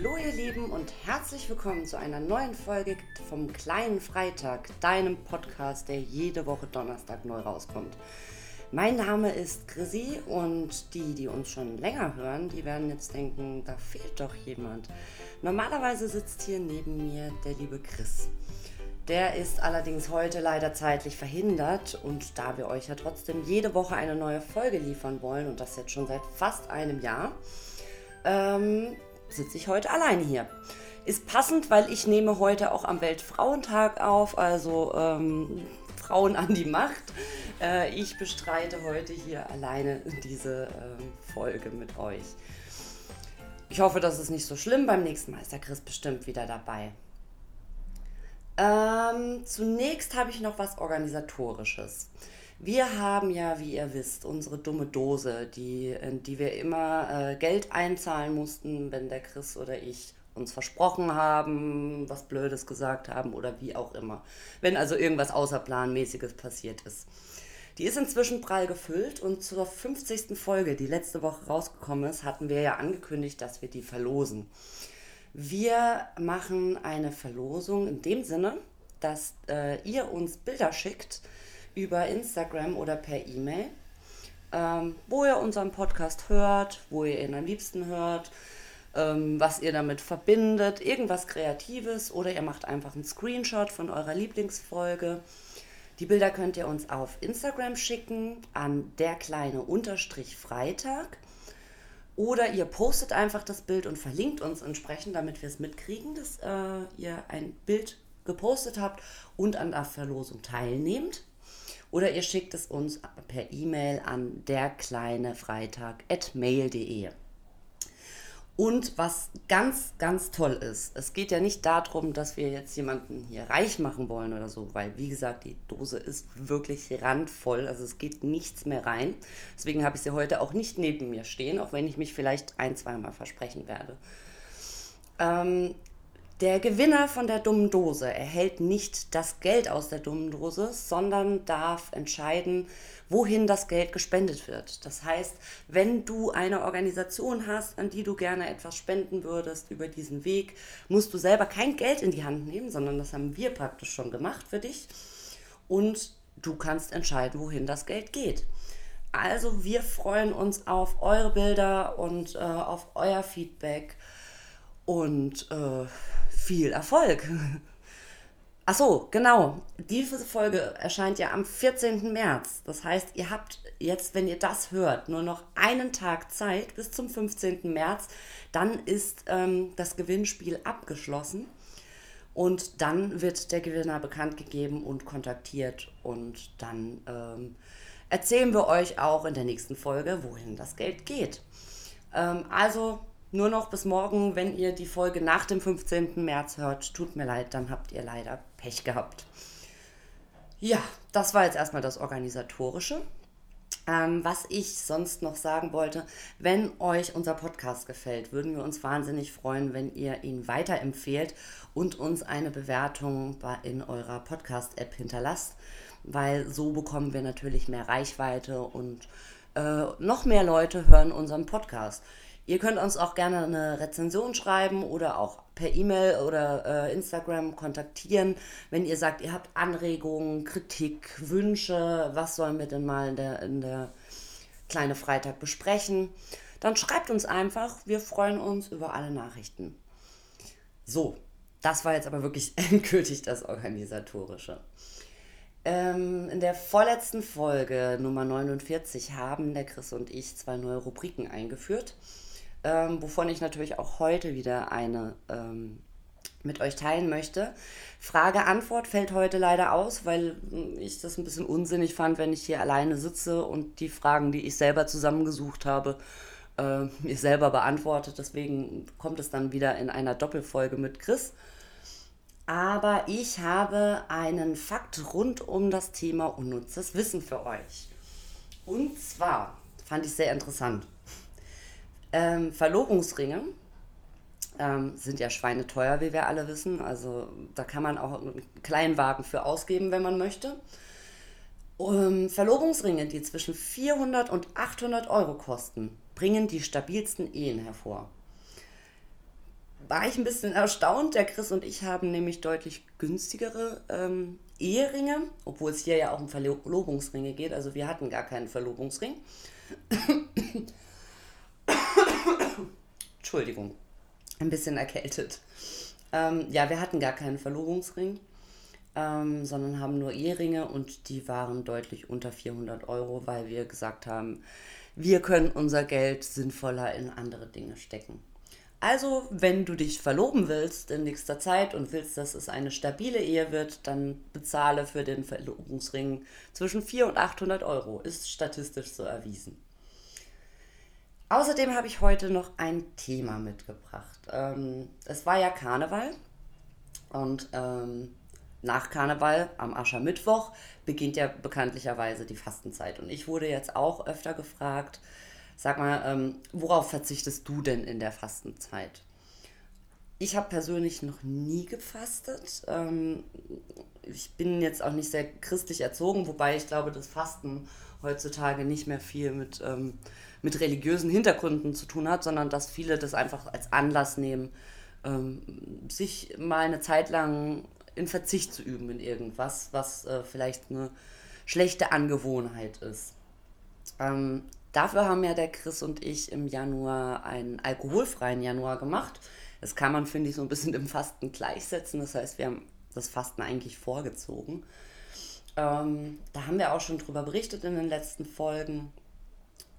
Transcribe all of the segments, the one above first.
Hallo ihr Lieben und herzlich willkommen zu einer neuen Folge vom kleinen Freitag, deinem Podcast, der jede Woche Donnerstag neu rauskommt. Mein Name ist Chrissy und die, die uns schon länger hören, die werden jetzt denken, da fehlt doch jemand. Normalerweise sitzt hier neben mir der liebe Chris. Der ist allerdings heute leider zeitlich verhindert und da wir euch ja trotzdem jede Woche eine neue Folge liefern wollen und das jetzt schon seit fast einem Jahr, ähm, sitze ich heute alleine hier. Ist passend, weil ich nehme heute auch am Weltfrauentag auf, also ähm, Frauen an die Macht. Äh, ich bestreite heute hier alleine diese äh, Folge mit euch. Ich hoffe, das ist nicht so schlimm. Beim nächsten Mal ist der Chris bestimmt wieder dabei. Ähm, zunächst habe ich noch was Organisatorisches. Wir haben ja, wie ihr wisst, unsere dumme Dose, die, in die wir immer äh, Geld einzahlen mussten, wenn der Chris oder ich uns versprochen haben, was Blödes gesagt haben oder wie auch immer. Wenn also irgendwas Außerplanmäßiges passiert ist. Die ist inzwischen prall gefüllt und zur 50. Folge, die letzte Woche rausgekommen ist, hatten wir ja angekündigt, dass wir die verlosen. Wir machen eine Verlosung in dem Sinne, dass äh, ihr uns Bilder schickt über Instagram oder per E-Mail, ähm, wo ihr unseren Podcast hört, wo ihr ihn am liebsten hört, ähm, was ihr damit verbindet, irgendwas Kreatives oder ihr macht einfach einen Screenshot von eurer Lieblingsfolge. Die Bilder könnt ihr uns auf Instagram schicken an der kleine Unterstrich Freitag. Oder ihr postet einfach das Bild und verlinkt uns entsprechend, damit wir es mitkriegen, dass äh, ihr ein Bild gepostet habt und an der Verlosung teilnehmt. Oder ihr schickt es uns per E-Mail an derkleinefreitag.mail.de. Und was ganz, ganz toll ist, es geht ja nicht darum, dass wir jetzt jemanden hier reich machen wollen oder so, weil wie gesagt, die Dose ist wirklich randvoll, also es geht nichts mehr rein. Deswegen habe ich sie heute auch nicht neben mir stehen, auch wenn ich mich vielleicht ein, zweimal versprechen werde. Ähm, der Gewinner von der dummen Dose erhält nicht das Geld aus der dummen Dose, sondern darf entscheiden, wohin das Geld gespendet wird. Das heißt, wenn du eine Organisation hast, an die du gerne etwas spenden würdest über diesen Weg, musst du selber kein Geld in die Hand nehmen, sondern das haben wir praktisch schon gemacht für dich. Und du kannst entscheiden, wohin das Geld geht. Also wir freuen uns auf eure Bilder und äh, auf euer Feedback und äh, viel Erfolg. Ach so, genau. Diese Folge erscheint ja am 14. März. Das heißt, ihr habt jetzt, wenn ihr das hört, nur noch einen Tag Zeit bis zum 15. März. Dann ist ähm, das Gewinnspiel abgeschlossen. Und dann wird der Gewinner bekannt gegeben und kontaktiert. Und dann ähm, erzählen wir euch auch in der nächsten Folge, wohin das Geld geht. Ähm, also nur noch bis morgen, wenn ihr die Folge nach dem 15. März hört. Tut mir leid, dann habt ihr leider Pech gehabt. Ja, das war jetzt erstmal das Organisatorische. Ähm, was ich sonst noch sagen wollte, wenn euch unser Podcast gefällt, würden wir uns wahnsinnig freuen, wenn ihr ihn weiterempfehlt und uns eine Bewertung in eurer Podcast-App hinterlasst, weil so bekommen wir natürlich mehr Reichweite und äh, noch mehr Leute hören unseren Podcast. Ihr könnt uns auch gerne eine Rezension schreiben oder auch per E-Mail oder äh, Instagram kontaktieren, wenn ihr sagt, ihr habt Anregungen, Kritik, Wünsche, was sollen wir denn mal in der, in der kleine Freitag besprechen. Dann schreibt uns einfach, wir freuen uns über alle Nachrichten. So, das war jetzt aber wirklich endgültig das Organisatorische. Ähm, in der vorletzten Folge Nummer 49 haben der Chris und ich zwei neue Rubriken eingeführt ähm, wovon ich natürlich auch heute wieder eine ähm, mit euch teilen möchte. Frage-Antwort fällt heute leider aus, weil ich das ein bisschen unsinnig fand, wenn ich hier alleine sitze und die Fragen, die ich selber zusammengesucht habe, äh, mir selber beantwortet. Deswegen kommt es dann wieder in einer Doppelfolge mit Chris. Aber ich habe einen Fakt rund um das Thema unnützes Wissen für euch. Und zwar fand ich sehr interessant. Ähm, Verlobungsringe ähm, sind ja schweineteuer, wie wir alle wissen. Also da kann man auch einen kleinen Wagen für ausgeben, wenn man möchte. Ähm, Verlobungsringe, die zwischen 400 und 800 Euro kosten, bringen die stabilsten Ehen hervor. war ich ein bisschen erstaunt. Der Chris und ich haben nämlich deutlich günstigere ähm, Eheringe, obwohl es hier ja auch um Verlobungsringe geht. Also wir hatten gar keinen Verlobungsring. Entschuldigung, ein bisschen erkältet. Ähm, ja, wir hatten gar keinen Verlobungsring, ähm, sondern haben nur Eheringe und die waren deutlich unter 400 Euro, weil wir gesagt haben, wir können unser Geld sinnvoller in andere Dinge stecken. Also, wenn du dich verloben willst in nächster Zeit und willst, dass es eine stabile Ehe wird, dann bezahle für den Verlobungsring zwischen 400 und 800 Euro. Ist statistisch so erwiesen. Außerdem habe ich heute noch ein Thema mitgebracht. Ähm, es war ja Karneval und ähm, nach Karneval am Aschermittwoch beginnt ja bekanntlicherweise die Fastenzeit. Und ich wurde jetzt auch öfter gefragt, Sag mal, ähm, worauf verzichtest du denn in der Fastenzeit? Ich habe persönlich noch nie gefastet. Ähm, ich bin jetzt auch nicht sehr christlich erzogen, wobei ich glaube, dass Fasten heutzutage nicht mehr viel mit, ähm, mit religiösen Hintergründen zu tun hat, sondern dass viele das einfach als Anlass nehmen, ähm, sich mal eine Zeit lang in Verzicht zu üben in irgendwas, was äh, vielleicht eine schlechte Angewohnheit ist. Ähm, Dafür haben ja der Chris und ich im Januar einen alkoholfreien Januar gemacht. Das kann man, finde ich, so ein bisschen im Fasten gleichsetzen. Das heißt, wir haben das Fasten eigentlich vorgezogen. Ähm, da haben wir auch schon drüber berichtet in den letzten Folgen.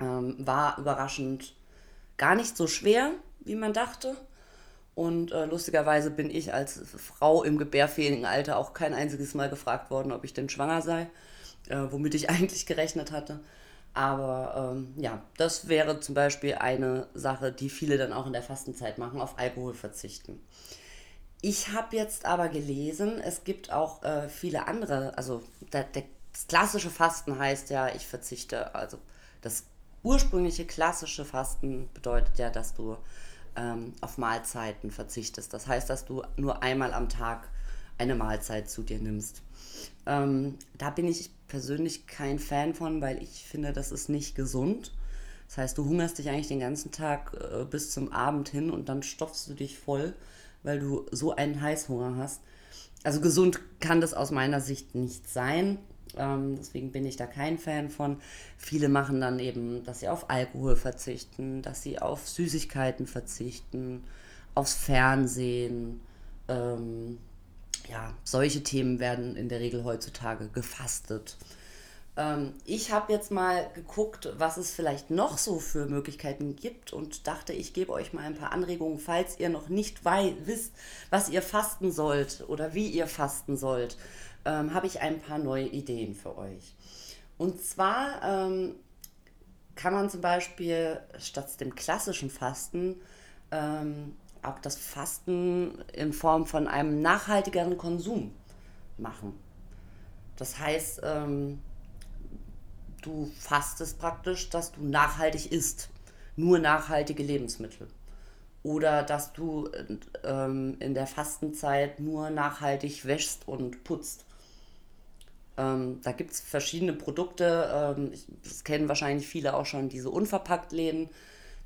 Ähm, war überraschend gar nicht so schwer, wie man dachte. Und äh, lustigerweise bin ich als Frau im gebärfähigen Alter auch kein einziges Mal gefragt worden, ob ich denn schwanger sei, äh, womit ich eigentlich gerechnet hatte. Aber ähm, ja, das wäre zum Beispiel eine Sache, die viele dann auch in der Fastenzeit machen, auf Alkohol verzichten. Ich habe jetzt aber gelesen, es gibt auch äh, viele andere, also der, der, das klassische Fasten heißt ja, ich verzichte, also das ursprüngliche klassische Fasten bedeutet ja, dass du ähm, auf Mahlzeiten verzichtest. Das heißt, dass du nur einmal am Tag eine Mahlzeit zu dir nimmst. Ähm, da bin ich persönlich kein Fan von, weil ich finde, das ist nicht gesund. Das heißt, du hungerst dich eigentlich den ganzen Tag äh, bis zum Abend hin und dann stopfst du dich voll, weil du so einen Heißhunger hast. Also gesund kann das aus meiner Sicht nicht sein. Ähm, deswegen bin ich da kein Fan von. Viele machen dann eben, dass sie auf Alkohol verzichten, dass sie auf Süßigkeiten verzichten, aufs Fernsehen. Ähm, ja, solche Themen werden in der Regel heutzutage gefastet. Ähm, ich habe jetzt mal geguckt, was es vielleicht noch so für Möglichkeiten gibt und dachte, ich gebe euch mal ein paar Anregungen, falls ihr noch nicht wisst, was ihr fasten sollt oder wie ihr fasten sollt, ähm, habe ich ein paar neue Ideen für euch. Und zwar ähm, kann man zum Beispiel statt dem klassischen Fasten ähm, auch das Fasten in Form von einem nachhaltigeren Konsum machen. Das heißt, ähm, du fastest praktisch, dass du nachhaltig isst. Nur nachhaltige Lebensmittel. Oder dass du ähm, in der Fastenzeit nur nachhaltig wäschst und putzt. Ähm, da gibt es verschiedene Produkte. Ähm, das kennen wahrscheinlich viele auch schon, diese unverpackt Läden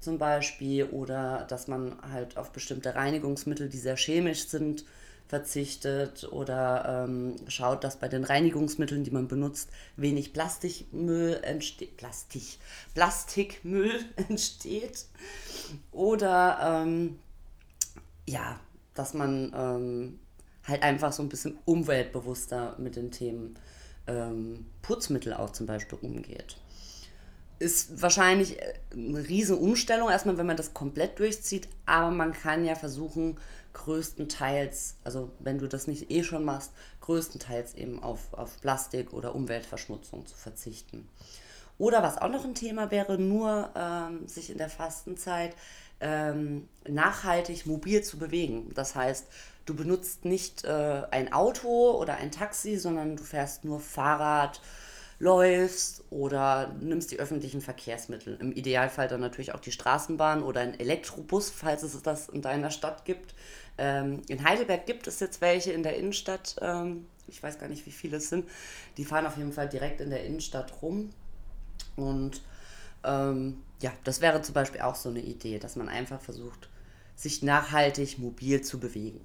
zum Beispiel oder dass man halt auf bestimmte Reinigungsmittel, die sehr chemisch sind, verzichtet oder ähm, schaut, dass bei den Reinigungsmitteln, die man benutzt, wenig Plastikmüll entsteht. Plastik, Plastikmüll entsteht. Oder ähm, ja, dass man ähm, halt einfach so ein bisschen umweltbewusster mit den Themen ähm, Putzmittel auch zum Beispiel umgeht ist wahrscheinlich äh, eine riesen Umstellung, erstmal, wenn man das komplett durchzieht, aber man kann ja versuchen, größtenteils, also wenn du das nicht eh schon machst, größtenteils eben auf, auf Plastik oder Umweltverschmutzung zu verzichten. Oder was auch noch ein Thema wäre, nur ähm, sich in der Fastenzeit ähm, nachhaltig mobil zu bewegen. Das heißt, du benutzt nicht äh, ein Auto oder ein Taxi, sondern du fährst nur Fahrrad, läufst oder nimmst die öffentlichen Verkehrsmittel. Im Idealfall dann natürlich auch die Straßenbahn oder ein Elektrobus, falls es das in deiner Stadt gibt. Ähm, in Heidelberg gibt es jetzt welche in der Innenstadt. Ähm, ich weiß gar nicht, wie viele es sind. Die fahren auf jeden Fall direkt in der Innenstadt rum. Und ähm, ja, das wäre zum Beispiel auch so eine Idee, dass man einfach versucht, sich nachhaltig mobil zu bewegen.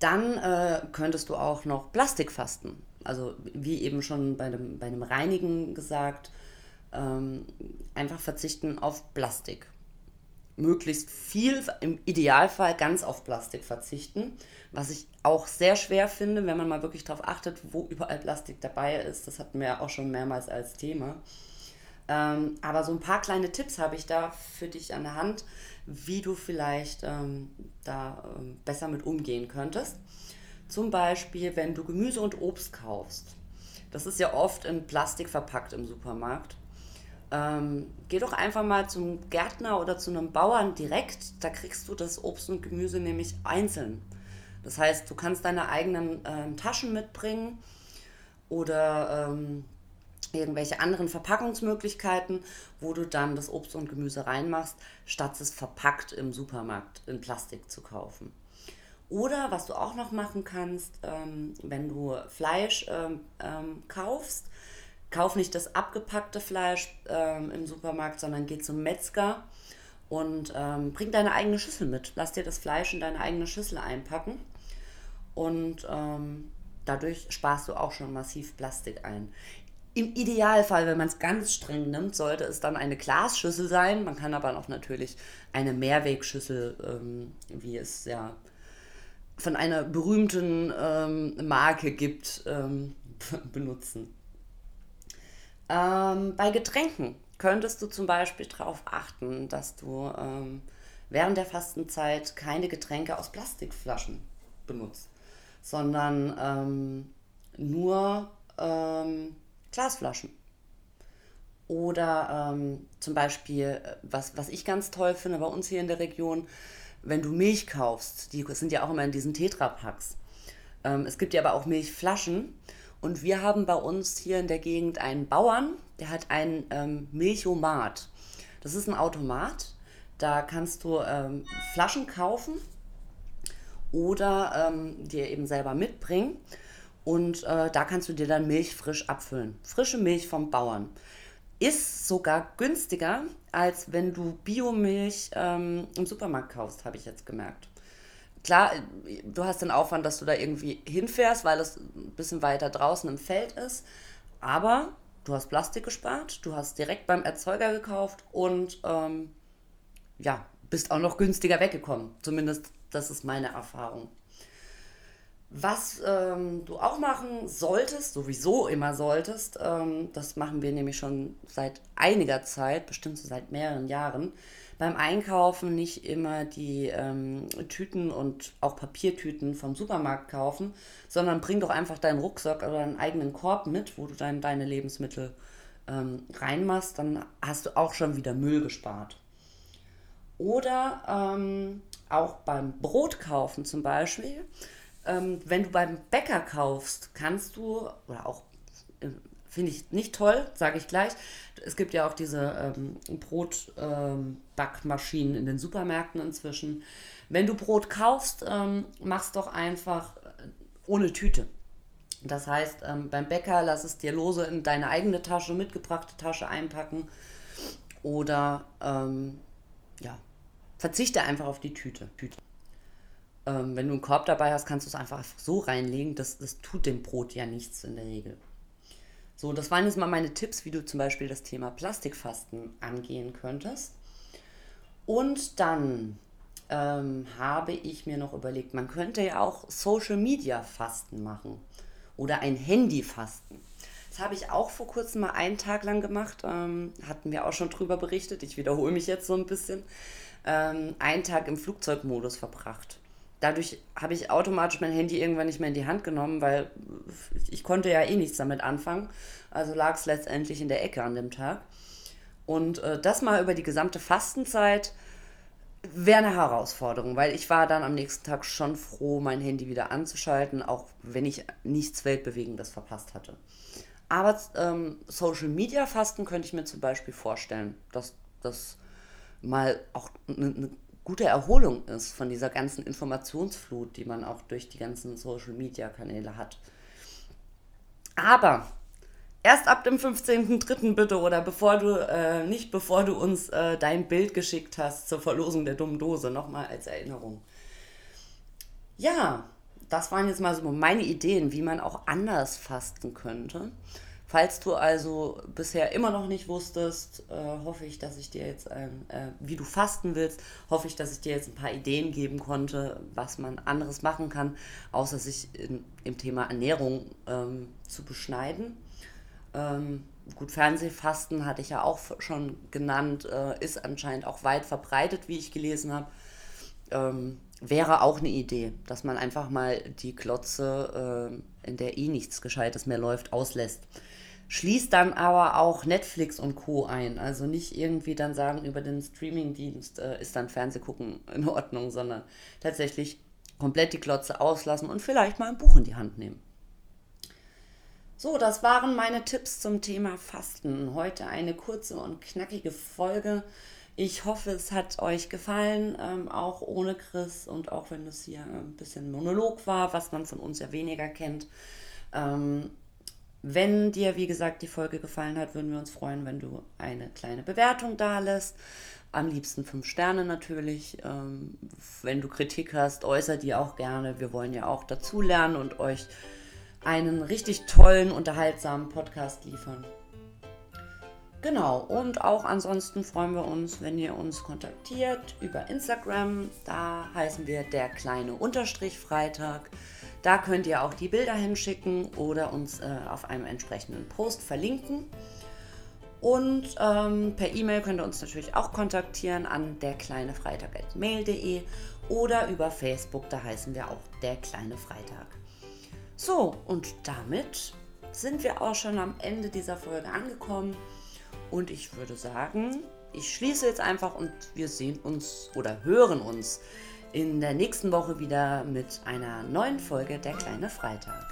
Dann äh, könntest du auch noch Plastik fasten. Also wie eben schon bei einem, bei einem Reinigen gesagt, ähm, einfach verzichten auf Plastik. Möglichst viel, im Idealfall ganz auf Plastik verzichten, was ich auch sehr schwer finde, wenn man mal wirklich darauf achtet, wo überall Plastik dabei ist. Das hatten wir ja auch schon mehrmals als Thema. Ähm, aber so ein paar kleine Tipps habe ich da für dich an der Hand, wie du vielleicht ähm, da ähm, besser mit umgehen könntest. Zum Beispiel, wenn du Gemüse und Obst kaufst. Das ist ja oft in Plastik verpackt im Supermarkt. Ähm, geh doch einfach mal zum Gärtner oder zu einem Bauern direkt. Da kriegst du das Obst und Gemüse nämlich einzeln. Das heißt, du kannst deine eigenen ähm, Taschen mitbringen oder ähm, irgendwelche anderen Verpackungsmöglichkeiten, wo du dann das Obst und Gemüse reinmachst, statt es verpackt im Supermarkt in Plastik zu kaufen. Oder was du auch noch machen kannst, ähm, wenn du Fleisch ähm, ähm, kaufst, kauf nicht das abgepackte Fleisch ähm, im Supermarkt, sondern geh zum Metzger und ähm, bring deine eigene Schüssel mit. Lass dir das Fleisch in deine eigene Schüssel einpacken und ähm, dadurch sparst du auch schon massiv Plastik ein. Im Idealfall, wenn man es ganz streng nimmt, sollte es dann eine Glasschüssel sein. Man kann aber auch natürlich eine Mehrwegschüssel, wie es ja von einer berühmten ähm, Marke gibt, ähm, benutzen. Ähm, bei Getränken könntest du zum Beispiel darauf achten, dass du ähm, während der Fastenzeit keine Getränke aus Plastikflaschen benutzt, sondern ähm, nur Glasflaschen. Oder ähm, zum Beispiel, äh, was, was ich ganz toll finde bei uns hier in der Region, wenn du Milch kaufst, die sind ja auch immer in diesen Tetrapacks. Ähm, es gibt ja aber auch Milchflaschen und wir haben bei uns hier in der Gegend einen Bauern, der hat einen ähm, Milchomat. Das ist ein Automat. Da kannst du ähm, Flaschen kaufen oder ähm, dir eben selber mitbringen. Und äh, da kannst du dir dann Milch frisch abfüllen. Frische Milch vom Bauern. Ist sogar günstiger, als wenn du Biomilch ähm, im Supermarkt kaufst, habe ich jetzt gemerkt klar, du hast den Aufwand, dass du da irgendwie hinfährst, weil es ein bisschen weiter draußen im Feld ist. Aber du hast Plastik gespart, du hast direkt beim Erzeuger gekauft und ähm, ja, bist auch noch günstiger weggekommen. Zumindest das ist meine Erfahrung. Was ähm, du auch machen solltest, sowieso immer solltest, ähm, das machen wir nämlich schon seit einiger Zeit, bestimmt so seit mehreren Jahren, beim Einkaufen nicht immer die ähm, Tüten und auch Papiertüten vom Supermarkt kaufen, sondern bring doch einfach deinen Rucksack oder deinen eigenen Korb mit, wo du dann deine Lebensmittel ähm, reinmachst. Dann hast du auch schon wieder Müll gespart. Oder ähm, auch beim Brot kaufen zum Beispiel. Ähm, wenn du beim Bäcker kaufst, kannst du, oder auch äh, finde ich nicht toll, sage ich gleich. Es gibt ja auch diese ähm, Brotbackmaschinen ähm, in den Supermärkten inzwischen. Wenn du Brot kaufst, ähm, mach's doch einfach äh, ohne Tüte. Das heißt, ähm, beim Bäcker lass es dir lose in deine eigene Tasche, mitgebrachte Tasche einpacken. Oder ähm, ja, verzichte einfach auf die Tüte. Tüte. Ähm, wenn du einen Korb dabei hast, kannst du es einfach so reinlegen. Das, das tut dem Brot ja nichts in der Regel. So, das waren jetzt mal meine Tipps, wie du zum Beispiel das Thema Plastikfasten angehen könntest. Und dann ähm, habe ich mir noch überlegt, man könnte ja auch Social Media Fasten machen oder ein Handy-Fasten. Das habe ich auch vor kurzem mal einen Tag lang gemacht. Ähm, hatten wir auch schon drüber berichtet. Ich wiederhole mich jetzt so ein bisschen. Ähm, einen Tag im Flugzeugmodus verbracht dadurch habe ich automatisch mein Handy irgendwann nicht mehr in die Hand genommen, weil ich konnte ja eh nichts damit anfangen. Also lag es letztendlich in der Ecke an dem Tag. Und äh, das mal über die gesamte Fastenzeit wäre eine Herausforderung, weil ich war dann am nächsten Tag schon froh, mein Handy wieder anzuschalten, auch wenn ich nichts Weltbewegendes verpasst hatte. Aber ähm, Social Media Fasten könnte ich mir zum Beispiel vorstellen, dass das mal auch eine ne gute Erholung ist von dieser ganzen Informationsflut, die man auch durch die ganzen Social-Media-Kanäle hat. Aber erst ab dem 15.03. bitte oder bevor du, äh, nicht bevor du uns äh, dein Bild geschickt hast zur Verlosung der dummen Dose, nochmal als Erinnerung. Ja, das waren jetzt mal so meine Ideen, wie man auch anders fasten könnte. Falls du also bisher immer noch nicht wusstest, äh, hoffe ich, dass ich dir jetzt, ein, äh, wie du fasten willst, hoffe ich, dass ich dir jetzt ein paar Ideen geben konnte, was man anderes machen kann, außer sich in, im Thema Ernährung ähm, zu beschneiden. Ähm, gut, Fernsehfasten hatte ich ja auch schon genannt, äh, ist anscheinend auch weit verbreitet, wie ich gelesen habe. Ähm, wäre auch eine Idee, dass man einfach mal die Glotze, äh, in der eh nichts Gescheites mehr läuft, auslässt. Schließt dann aber auch Netflix und Co. ein. Also nicht irgendwie dann sagen, über den Streamingdienst äh, ist dann Fernsehgucken in Ordnung, sondern tatsächlich komplett die Glotze auslassen und vielleicht mal ein Buch in die Hand nehmen. So, das waren meine Tipps zum Thema Fasten. Heute eine kurze und knackige Folge. Ich hoffe, es hat euch gefallen, ähm, auch ohne Chris und auch wenn es hier ein bisschen Monolog war, was man von uns ja weniger kennt. Ähm, wenn dir, wie gesagt, die Folge gefallen hat, würden wir uns freuen, wenn du eine kleine Bewertung da lässt. Am liebsten fünf Sterne natürlich. Ähm, wenn du Kritik hast, äußere die auch gerne. Wir wollen ja auch dazulernen und euch einen richtig tollen, unterhaltsamen Podcast liefern. Genau, und auch ansonsten freuen wir uns, wenn ihr uns kontaktiert über Instagram. Da heißen wir der kleine Unterstrich Freitag. Da könnt ihr auch die Bilder hinschicken oder uns äh, auf einem entsprechenden Post verlinken. Und ähm, per E-Mail könnt ihr uns natürlich auch kontaktieren an derkleinefreitag.mail.de oder über Facebook, da heißen wir auch der kleine Freitag. So, und damit sind wir auch schon am Ende dieser Folge angekommen. Und ich würde sagen, ich schließe jetzt einfach und wir sehen uns oder hören uns in der nächsten Woche wieder mit einer neuen Folge Der kleine Freitag.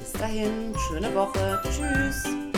Bis dahin, schöne Woche. Tschüss.